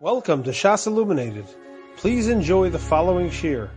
Welcome to Shas Illuminated. Please enjoy the following shir.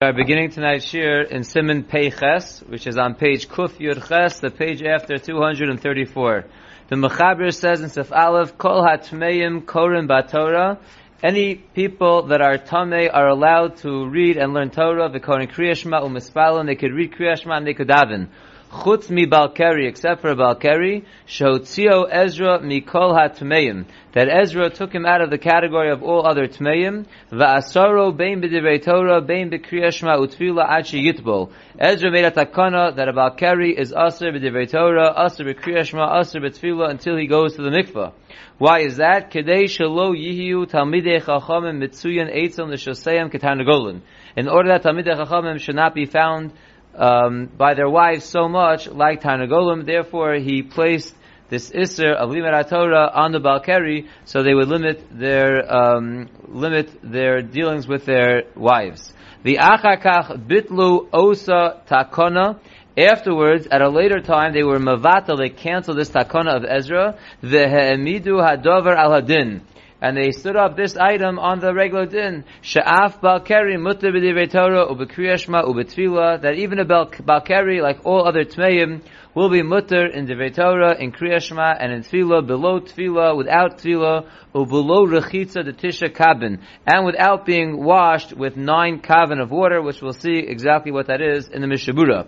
We are beginning tonight's shir in Simon Peiches, which is on page Kuf Yud Ches, the page after 234. The Mechaber says in Sif Aleph, Kol HaTmeim Korim BaTorah, any people that are Tameh are allowed to read and learn Torah, V'korin Kriyashma U'Mispalon, they could read Kriyashma and they could daven chutz mi Balkari, except for Balkari, shotzio Ezra mikol ha-tmeim, that Ezra took him out of the category of all other tmeim, va'asaro bein b'divrei Torah, bein b'kriyashma utfila achi yitbol. Ezra made a takana that a Balkari is aser b'divrei Torah, aser b'kriyashma, aser b'tfila, until he goes to the mikvah. Why is that? Kedei shalo yihiu talmidei chachamim mitzuyan eitzon l'shoseyam ketanagolin. In order that talmidei chachamim should not be found um, by their wives so much, like Tanagolim. Therefore, he placed this Isser of Limit Torah on the Balkari, so they would limit their um, limit their dealings with their wives. The Achakach Bitlu Osa Takona. Afterwards, at a later time, they were mavata. They canceled this takona of Ezra. The Hemidu Hadover al Hadin and they stood up this item on the regular din. Sha'af balkeri mutter b'divrei Torah u'b'kriyashma u'b'tfila, that even a balkeri, like all other tmeim, will be mutter in divrei Torah, in kriyashma, and in tfila, below tfila, without tfila, below rechitza the tisha kabin, and without being washed with nine kavin of water, which we'll see exactly what that is in the Mishnah Berurah.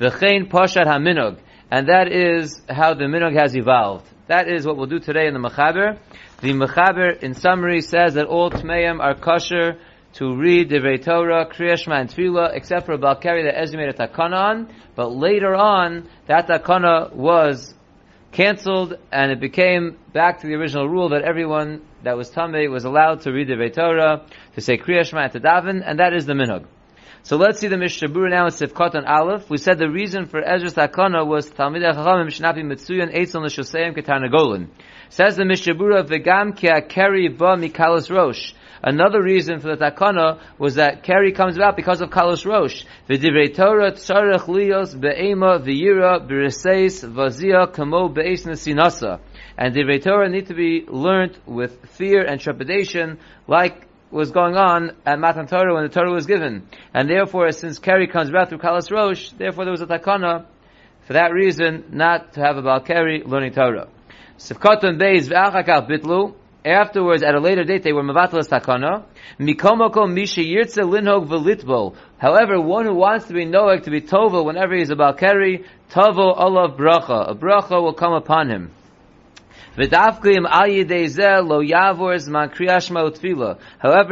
V'chein pashat haminog, and that is how the minog has evolved. That is what we'll do today in the Mechaber. The Mechaber, in summary, says that all Tmeim are kosher to read the Torah, Kriyashma, and Tefillah, except for Balkari that Ezra made a. But later on, that takana was cancelled, and it became back to the original rule that everyone that was Tameh was allowed to read the Torah, to say Kriyashma and to daven, and that is the minhag. So let's see the Mishnah Berurah now in Sifkot and Aleph. We said the reason for Ezra's Takana was Talmidei Chachamim Shnapi Mitsuyan Eitzel Neshoseim Ketarnagolin. Says the Mishnah Berurah, Vegam ki keri ba mikalos rosh. Another reason for the takana was that keri comes about because of kalos rosh. V'divrei Torah tzarech lios be'ema v'yira b'reseis vazia kamo be'es nesinasa. And divrei Torah need to be learnt with fear and trepidation, like was going on at Matan Torah when the Torah was given. And therefore, since keri comes back through kalos rosh, therefore there was a takana, for that reason, not to have a Balkari learning Torah. Sifkatan Beis v'achakach bitlu. Afterwards, at a later date, they were mavatalas takana. Mikomoko misha yirtze linhog v'litbol. However, one who wants to be noeg, to be tovel whenever he he's about keri, tovel olav bracha. A bracha will come upon him. However,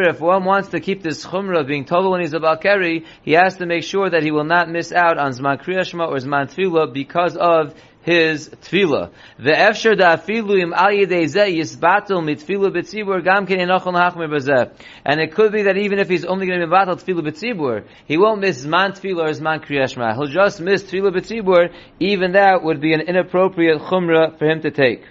if one wants to keep this chumrah being told when he's a keri, he has to make sure that he will not miss out on zman kriyashma or zman tefila because of his tefillah. The efsher da afilu im al yedei zeh yisbatel mit tefillah b'tzibur gam ken enochon hachmer b'zeh. And it could be that even if he's only going to be batel tefillah b'tzibur, he won't miss zman tefillah or man kriyashma. He'll just miss tefillah b'tzibur. Even that would be an inappropriate chumrah for him to take.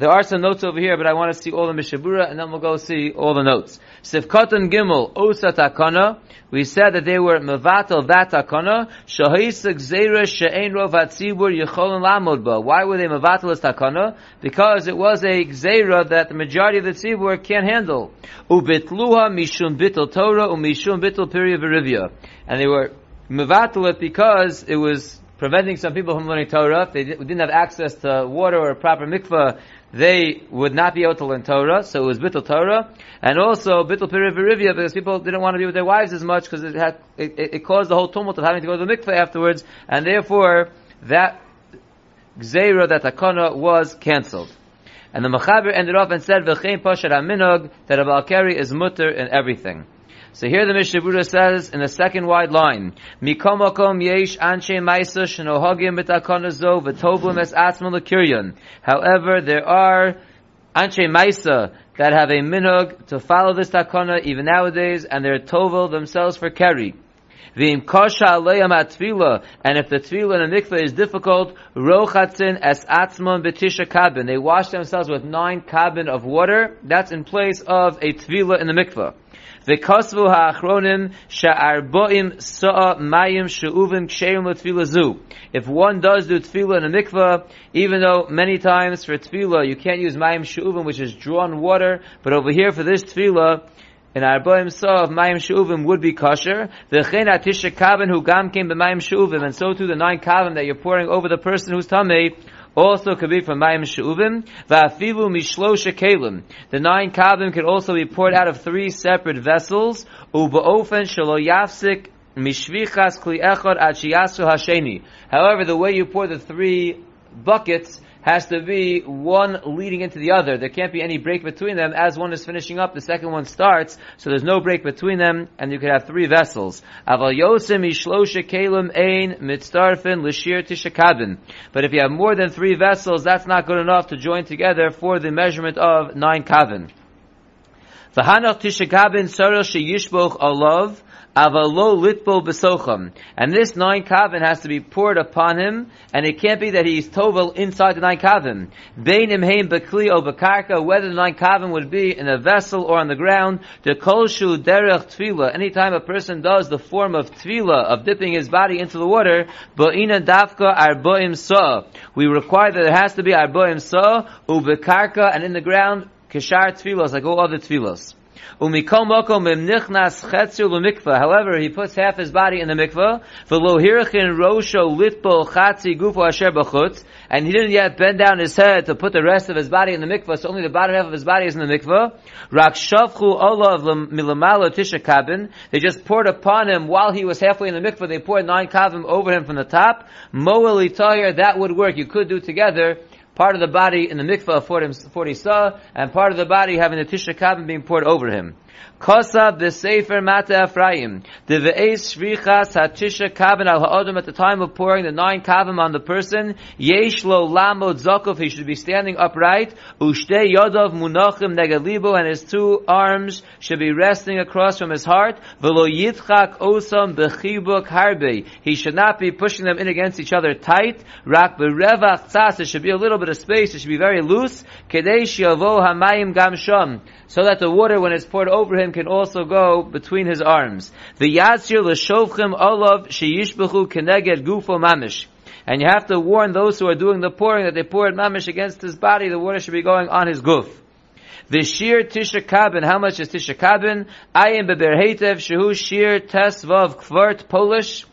There are some notes over here, but I want to see all the Mishnah Berurah, and then we'll go see all the notes. Sifkatan Gimel, Osa Takana, we said that they were Mevatel that Takana, Shahisak Zera She'en Rov HaTzibur Yecholin Lamod Why were they Mevatel as Takana? Because it was a Gzera that the majority of the Tzibur can't handle. Ubitluha Mishum Bittel Torah, Umishum Bittel Piriya Verivya. And they were Mevatel because it was preventing some people from learning Torah. If they didn't have access to water or proper mikvah, they would not be able to learn Torah, so it was Bittul Torah, and also Bittul Pirivirivia, because people didn't want to be with their wives as much, because it had, it, it, caused the whole tumult of having to go to the mikveh afterwards, and therefore, that Gzeira, that Takana, was cancelled. And the Mechaber ended off and said, V'chein Pashat HaMinog, that a Balkari is mutter in everything. So here the Mishnah Berurah says in the second wide line, Mikomokom yesh anshe maisa shenohagim b'takonazo v'tovlim es atzman l'kiryan. However, there are anshe maisa that have a minhag to follow this takana even nowadays, and they're tovel themselves for keri. V'im kosha aleyam atfila, and if the tefillah in the mikveh is difficult, rochatzin es atzmon betisha kabin. They wash themselves with nine kabin of water. That's in place of a tefillah in the mikveh. V'kosvu ha'achronim sha'arboim sa'a mayim she'uvim ksherim l'tefillah zu. If one does do tefillah in a mikveh, even though many times for tefillah you can't use mayim she'uvim, which is drawn water, but over here for this tefillah, in Arboim of Mayim Shuvim would be kosher. V'chein atisha kavim who gam came b'Mayim Shuvim, and so too the nine kavim that you're pouring over the person who's tamei also could be from Mayim Shuvim. Va'afilu mishlosha kelim. The nine kavim could also be poured out of three separate vessels. Uba'ofen shelo yafsik mishvichas kli echad ad hasheni. However, the way you pour the three buckets has to be one leading into the other. There can't be any break between them. As one is finishing up, the second one starts, so there's no break between them, and you could have three vessels. But if you have more than three vessels, that's not good enough to join together for the measurement of nine kavin. V'hanach Tishakabin Sarel Sheyishboch Alav Avalo litbo besocham. And this nine kavin has to be poured upon him, and it can't be that he's tovel inside the nine kavin. Bein imheim bekli o bekarka, whether the nine kavin would be in a vessel or on the ground, the kolshu derech tvila. Anytime a person does the form of tvila, of dipping his body into the water, bo'ina dafka arboim sa. We require that there has to be arboim sa, ubekarka, and in the ground, kishar tfilos, like all other tfilos. However, he puts half his body in the b'chutz. And he didn't yet bend down his head to put the rest of his body in the mikvah, so only the bottom half of his body is in the kabin. They just poured upon him while he was halfway in the mikvah. They poured nine kavim over him from the top. That would work. You could do together part of the body in the mikvah of 40, 40 saw, and part of the body having the tisha kabin being poured over him. Kosa b'sefer Mateh Ephraim. The ve'es shvichas hatisha kavim al ha'odom at the time of pouring the nine kavim on the person. Yesh lo lamod zokov. He should be standing upright. Ushte yodov munachim negalibo. And his two arms should be resting across from his heart. V'lo yitchak osam b'chibuk harbe. He should not be pushing them in against each other tight. Rak b'revach tzas. There should be a little bit of space. It should be very loose. Kedei shiavo hamayim gam shom. So that the water, when it's poured over him, can also go between his arms. The yatzir l'shovchim olav sheyishbechu keneged gufo mamish. And you have to warn those who are doing the pouring that they pour it mamish against his body. The water should be going on his guf. The shir tisha kabin. How much is tisha kabin? Ayim beber hetev shehu shir tesvav kvart Polish.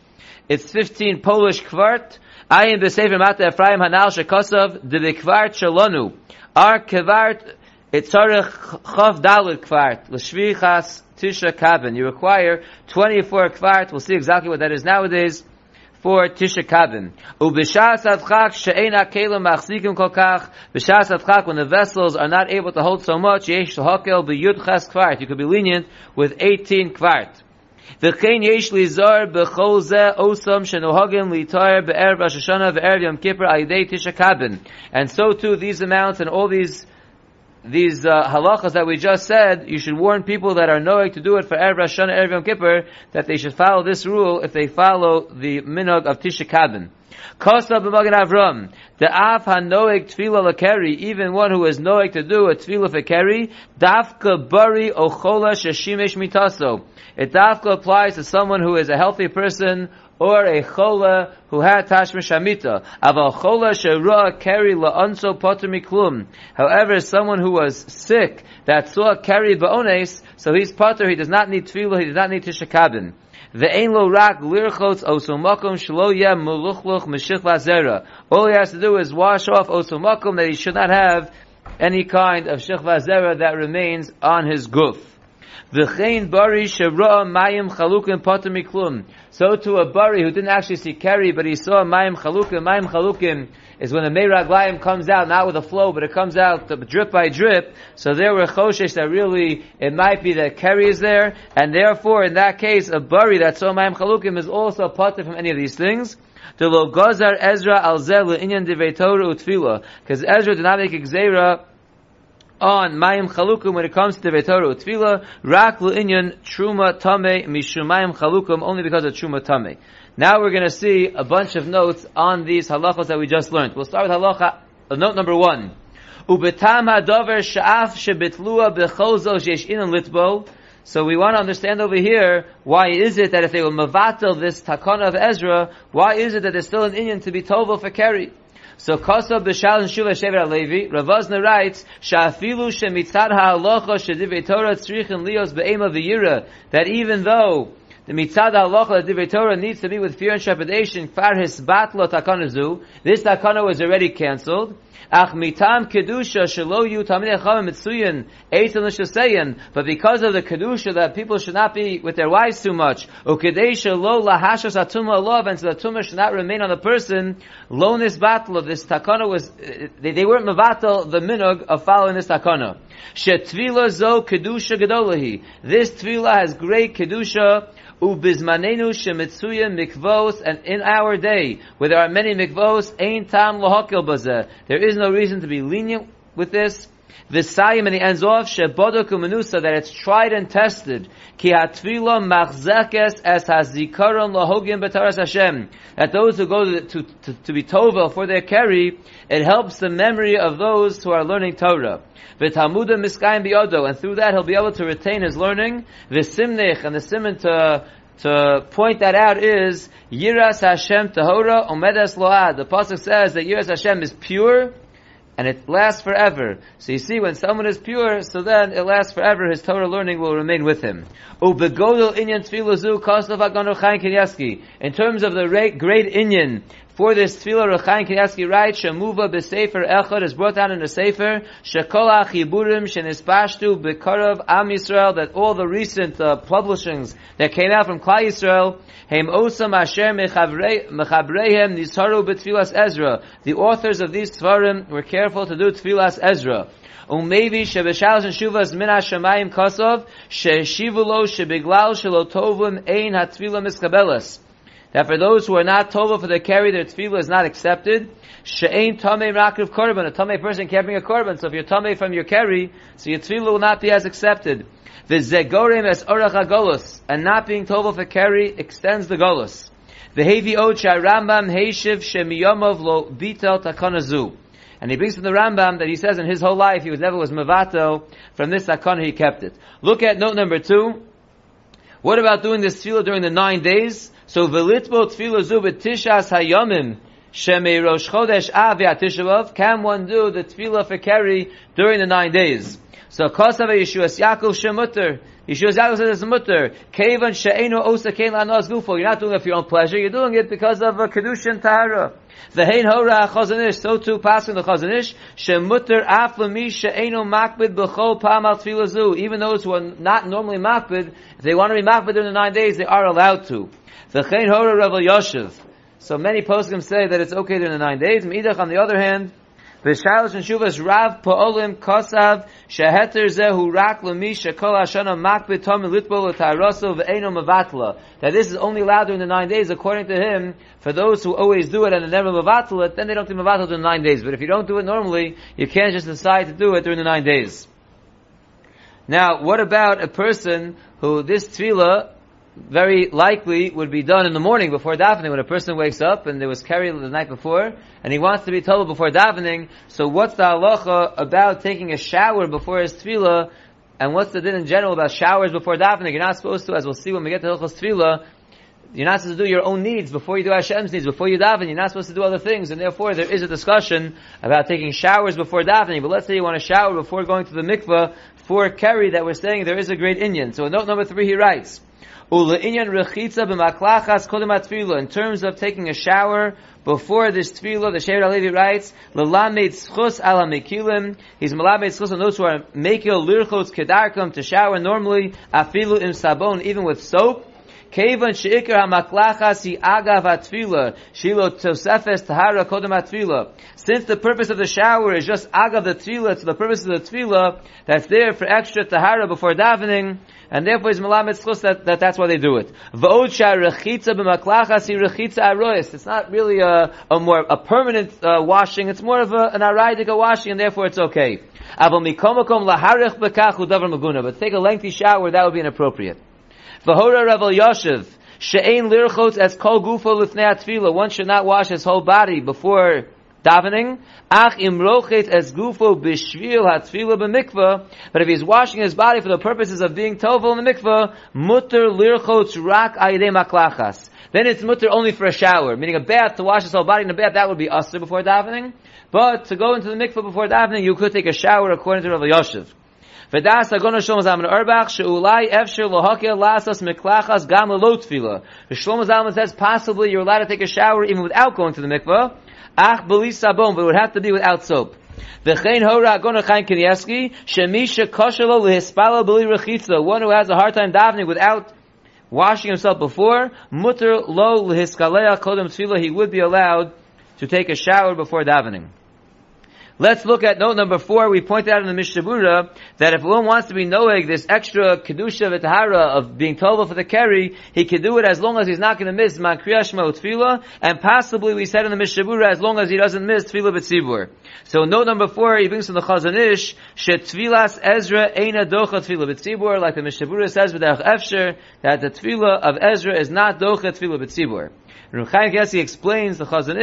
It's 15 Polish kvart. Ayim besefer Mateh Ephraim hanal shekosav de kvart shalonu. Our kvart it's Tzarech Chav Dalit Kvart, L'Shvichas Tisha Kabin. You require 24 Kvart. We'll see exactly what that is nowadays for Tisha Kabin. Ubishas Adchak She'ein HaKelim Machzikim Kolkach. Bishas Adchak, when the vessels are not able to hold so much, Yesh Hakel B'Yud Ches Kvart. You could be lenient with 18 Kvart. וכן יש לזור בכל זה אוסם שנוהגים להתאר בערב ראש השנה וערב יום כיפר על ידי תשע קבין. And so too, these amounts and all these these uh, halachas that we just said, you should warn people that are knowing to do it for Erev Rosh Hashanah, Erev Yom Kippur, that they should follow this rule if they follow the minog of Tisha Kabin. Kosa b'magen Avram, the af hanoeg tefillah lekeri, even one who is knowing to do a tefillah for keri, dafka bari ochola sheshimesh mitaso. It dafka applies to someone who is a healthy person or a chola who had tashma shamita. Aval chola shera keri la'anso potter miklum. However, someone who was sick that saw keri ba'ones, so he's potter, he does not need tefillah, he does not need tishakabin. Ve'ein lo rak lirchotz osomakum shlo yeh muluchluch meshich vazera. All he has to do is wash off osomakum that he should not have any kind of shich vazera that remains on his guf. V'chein bari mayim chalukim potter miklum. So to a bari who didn't actually see keri, but he saw mayim chalukim. Mayim chalukim is when the meiraglayim comes out, not with a flow, but it comes out drip by drip. So there were choshesh that really, it might be that keri is there, and therefore in that case, a bari that saw mayim chalukim is also potter from any of these things. The lo gozar Ezra al devei Torah utfila, because Ezra did not make a on Mayim Chalukum when it comes to the Torah Tefillah, Rak Inyan Truma Tame Mishumayim Chalukum, only because of Truma Tame. Now we're going to see a bunch of notes on these halachos that we just learned. We'll start with halacha, uh, note number one. So we want to understand over here, why is it that if they will mavatel this takana of Ezra, why is it that there's still an Indian to be tovel for carry? So Kosav b'shal and Shuvah Shever Levi, Ravazna writes, Sha'afilu shemitzad ha'alocha shedivei Torah tzrichin lios be'ema v'yira, that even though the mitzad halacha, divrei Torah needs to be with fear and trepidation. Far his batlo takanazu. This takana was already cancelled. Ach mitam kedusha shelo yu tamid echavim mitzuyin eitan l'shaseyin. But because of the kedusha that people should not be with their wives too much. Ukedesha lo lahashas atuma love, and so the tumah should not remain on the person. Lo batlo. This takana was uh, they, they weren't mavatal the minug of following this takana. Shetvila zo kedusha gedolahi. This tvila has great kedusha. Ubizmanenu shemitzuya mikvos, and in our day, where there are many mikvos, ein tam. There is no reason to be lenient with this. Visayim, and he ends off, shebodoku menusa, that it's tried and tested. Ki hatvila machzekes es hazikaron lohogim betaras Hashem. That those who go to, to, to, to be tovel for their carry, it helps the memory of those who are learning Torah. V'talmuda miskayim biodo, and through that he'll be able to retain his learning. V'simnech, and the simon to to point that out is Yiras Hashem Tahora Omedes Load. The pasuk says that Yiras Hashem is pure and it lasts forever. So you see, when someone is pure, so then it lasts forever. His Torah learning will remain with him. In terms of the great inyan for this tefillah, Rechaim Kanievsky writes, Shemuva b'sefer echad is brought down in the sefer, Shekol ha'chiburim shenispashtu b'karav am Yisrael, that all the recent uh, publishings that came out from Klal Yisrael, Heim osam asher mechabreihem nisaru b'tfilas Ezra. The authors of these tefillah were careful to do tfilas Ezra. Umevi shebeshal shuvas min hashamayim kosov, sheshivulo shebiglal shelo ein hatfilah miskabelas that for those who are not tova for the carry, their tefillah is not accepted. She'ain tamei rakiv korban. A tamei person can't bring a korban. So if you're tamei from your carry, so your tefillah will not be as accepted. The zegorim as orach agolus. And not being tova for carry extends the golus. The hevi ocha Rambam heishiv shemiyomov lo bitel takanazu. And he brings from the Rambam that he says in his whole life he was never was mevato. From this takana he kept it. Look at note number two. What about doing this tefillah during the nine days? So velitbo tefillah zu tishas hayomim shemei rosh chodesh av yatishav. Can one do the tefillah for carry during the nine days? So kosav Yeshuas Yaakov shemutter. Yeshua Yaakov says it's mutter. Kevan she'enu osa kein lanos gufo. You're not doing it for your own pleasure. You're doing it because of a kedushin tahara. Ve'hein hora Chazon Ish. So too passing the Chazon Ish. Shemutter af lemi she'enu makbid b'chol pam al tefillah Even those who are not normally makbid, if they want to be makbid during the nine days, they are allowed to. The Chain Hora Rav Elyashiv. So many poskim say that it's okay during the nine days. Meidach, on the other hand, V'shalish and Shuvas Rav Pa'olim Kosav Sheheter Zehu Rak Lemi Shekol Hashana Makbet Tom Litbol L'Taraso V'Eino Mavatla. That this is only allowed during the nine days, according to him, for those who always do it and never Mavatla it, then they don't do Mavatla during the nine days. But if you don't do it normally, you can't just decide to do it during the nine days. Now, what about a person who this tefillah very likely would be done in the morning before davening when a person wakes up and there was carried the night before and he wants to be told before davening. So what's the halacha about taking a shower before his tefillah and what's the din in general about showers before davening? You're not supposed to, as we'll see when we get to Hilchos Tefillah, you're not supposed to do your own needs before you do Hashem's needs. Before you daven, you're not supposed to do other things, and therefore there is a discussion about taking showers before davening. But let's say you want to shower before going to the mikveh for carry that we're saying there is a great Indian. So in note number three, he writes, in terms of taking a shower before this tefillah, the Sheir Alevi writes, L'lamed tzchus ala mekilim. He's malamed tzchus on those who are mekil lirchos kedarkam to shower normally, afilu im sabon, even with soap. Kevan sheikar hamaklachas hi agav atfila, shilo tosefes tahara kodem atfila. Since the purpose of the shower is just agav the tefillah, to the purpose of the tefillah, that's there for extra tahara before davening, and therefore is malamet schus that, that that's why they do it. V'od rechitza b'maklachas hi rechitza aroyis. It's not really a, a more, a permanent uh, washing, it's more of a, an araydika washing, and therefore it's okay. But take a lengthy shower, that would be inappropriate. V'hora Rav Elyashiv, she'ein lirchotz as kol gufo lifnei. One should not wash his whole body before davening. Ach imrochet as gufo b'shvil hatfila b'mikvah. But if he's washing his body for the purposes of being tovel in the mikvah, mutter lirchot rak ayidei maklachas. Then it's mutter only for a shower, meaning a bath to wash his whole body in a bath. That would be usher before davening. But to go into the mikvah before davening, you could take a shower according to Rav Yoshev. V'das agona Shlomo Zalman Auerbach she'ulai efsher lohakel lasas miklachas gam lo tefila. Shlomo Zalman says possibly you're allowed to take a shower even without going to the mikvah. Ach beli sabon, but it would have to be without soap. V'chein hora agona Chaim Kanievsky shemisha koshelo lehispalo beli rechitza. One who has a hard time davening without washing himself before mutter lo lehiskaleya kodem tefila. He would be allowed to take a shower before davening. Let's look at note number four. We pointed out in the Mishnah that if one wants to be knowing this extra kedusha v'tahara of being tova for the carry, he can do it as long as he's not going to miss man kriyashma tefillah, and possibly we said in the Mishnah as long as he doesn't miss tefillah b'tzibur. So note number four, he brings from the Chazon Ish shetfilas Ezra eina docha tefillah b'tzibur, like the Mishnah says with Efsher that the tefillah of Ezra is not docha tefillah b'tzibur. Ruchayim Gessi explains the Chazon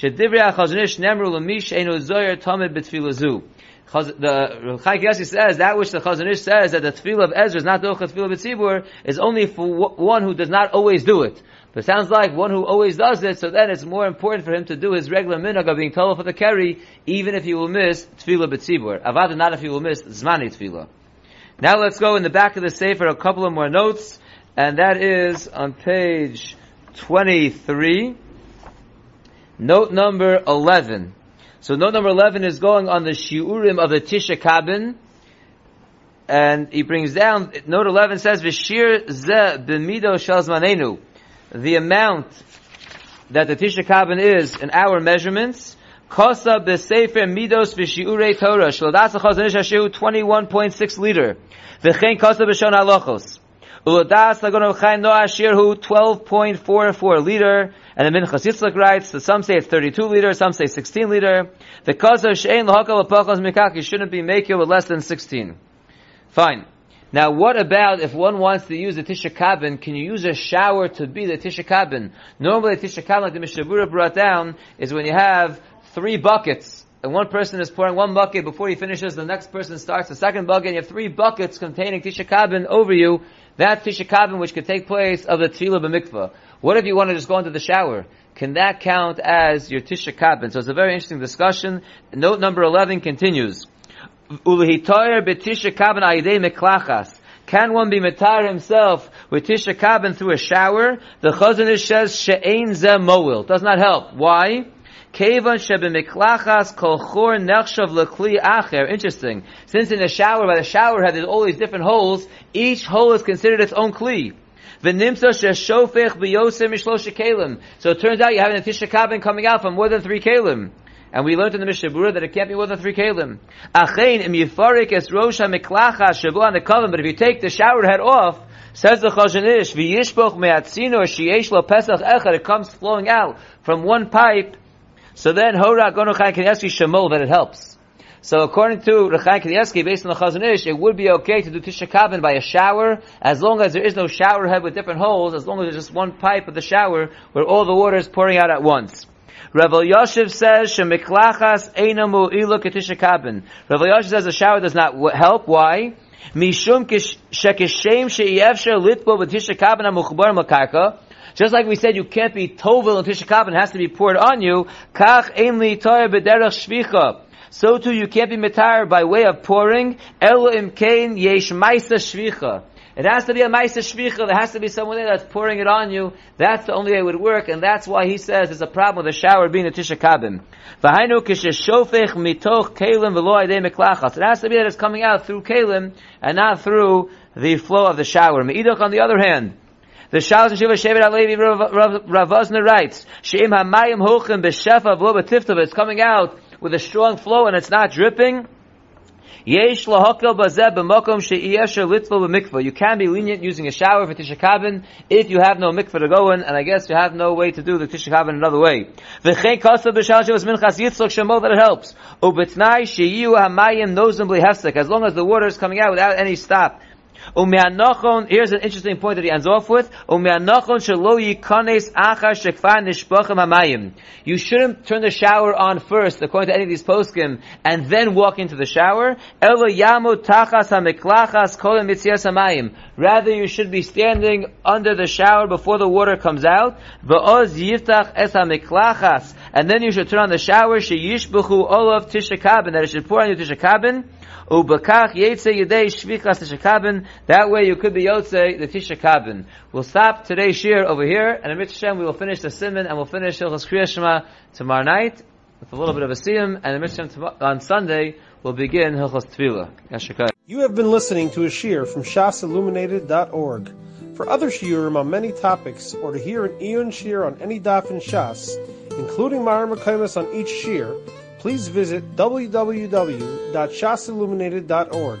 Ish Shedivrei Nemru L'mish Einu Zoyer Tamid B'Tfilazu. The Chaim Yossi says that which the Chazon Ish says that the tefillah of Ezra is not the tefillah b'tzibur is only for one who does not always do it. But it sounds like one who always does it, so then it's more important for him to do his regular minhag of being told for the carry, even if he will miss tefillah b'tzibur. Avada not if he will miss zmani tefillah. Now let's go in the back of the sefer a couple of more notes, and that is on page 23. Note number 11. So note number 11 is going on the shiurim of the Tisha Kabin. And he brings down, note 11 says, Vishir ze b'mido shalzmanenu. The amount that the Tisha Kabin is in our measurements, Kosa b'sefer midos v'shiurei Torah. Shlodas Chazon Ish hashiu 21.6 liter. V'chein kosa b'shon halachos. Ulodas lagon of chaim no ashir hu 12.44 liter. And the Minchas Yitzchak writes that some say it's 32 liter, some say 16 liter. The cause of she'ein l'hakal l'pachos mikak, shouldn't be making with less than 16. Fine. Now, what about if one wants to use the Tisha Kabin? Can you use a shower to be the Tisha Kabin? Normally, the Tisha Kabin, like the Mishnah Berurah brought down, is when you have three buckets. And one person is pouring one bucket before he finishes, the next person starts the second bucket, and you have three buckets containing Tisha Kabin over you. That Tisha Kabin which could take place of the Tefillah B'mikvah. What if you want to just go into the shower? Can that count as your Tisha Kabin? So it's a very interesting discussion. Note number 11 continues. Ulihitoyer betisha kabin ayidei meklachas. Can one be metar himself with tisha kabin through a shower? The Chazon says she'ein ze moil. Does not help. Why? Kevan shebemiklachas kol chor nechshav lekli acher. Interesting. Since in the shower, by the shower head, there's all these different holes. Each hole is considered its own kli. So it turns out you have an tisha kabin coming out from more than three kelim. And we learned in the Mishnah Berurah that it can't be more than three kalim. Achein im yifarik es rosha miklacha shavu on the kalim. But if you take the shower head off, says the Chazon Ish, v'yishboch me'atzino sheyesh lo pesach echad, it comes flowing out from one pipe. So then hora gonochai can ask you shemol that it helps. So according to Rechaim Kanievsky, based on the Chazon Ish, it would be okay to do Tisha Kabin by a shower, as long as there is no shower head with different holes, as long as there's just one pipe of the shower where all the water is pouring out at once. Rav Elyashiv says shemiklachas eina mu'ilu ketisha kabin. Rav Elyashiv says the shower does not help. Why? Mishum shekishem she'yevsher litbo b'tisha kabin ha'muchbar makarka. Just like we said, you can't be tovel and tisha kabin has to be poured on you. Kach ein li toyer b'derech shvicha. So too, you can't be mitar by way of pouring. Elo imkein yesh maisa shvicha. It has to be a Maisa Shvicha, there has to be someone there that's pouring it on you. That's the only way it would work, and that's why he says there's a problem with the shower being a Tisha Kabim. V'hainu kisheshofech mitoch kelim v'lo idei meklachas. It has to be that it's coming out through kelim, and not through the flow of the shower. Me'idach on the other hand, The Shalosh Shiva Shevet Alevi Ravazna writes, She'im hamayim hochim b'shefa v'lo b'tiftava. It's coming out with a strong flow and it's not dripping. You can be lenient using a shower for Tisha if you have no mikvah to go in, and I guess you have no way to do the Tisha another way. That it helps. Nozim bli. As long as the water is coming out without any stop. Here's an interesting point that he ends off with. You shouldn't turn the shower on first, according to any of these poskim, and then walk into the shower. Rather, you should be standing under the shower before the water comes out. And then you should turn on the shower, that it should pour on shvichas tishakabin. That way you could be yotze the tishakabin. We'll stop today's shir over here, and in Hashem we will finish the simon and we'll finish Hilchas Kriya Shema tomorrow night with a little bit of a siyum, and in Hashem on Sunday we'll begin Hilchas Tefillah. You have been listening to a shir from shasilluminated.org. For other shiurim on many topics, or to hear an Eon shir on any daf in Shas, including mareh mekomos on each shir, please visit www.shasilluminated.org.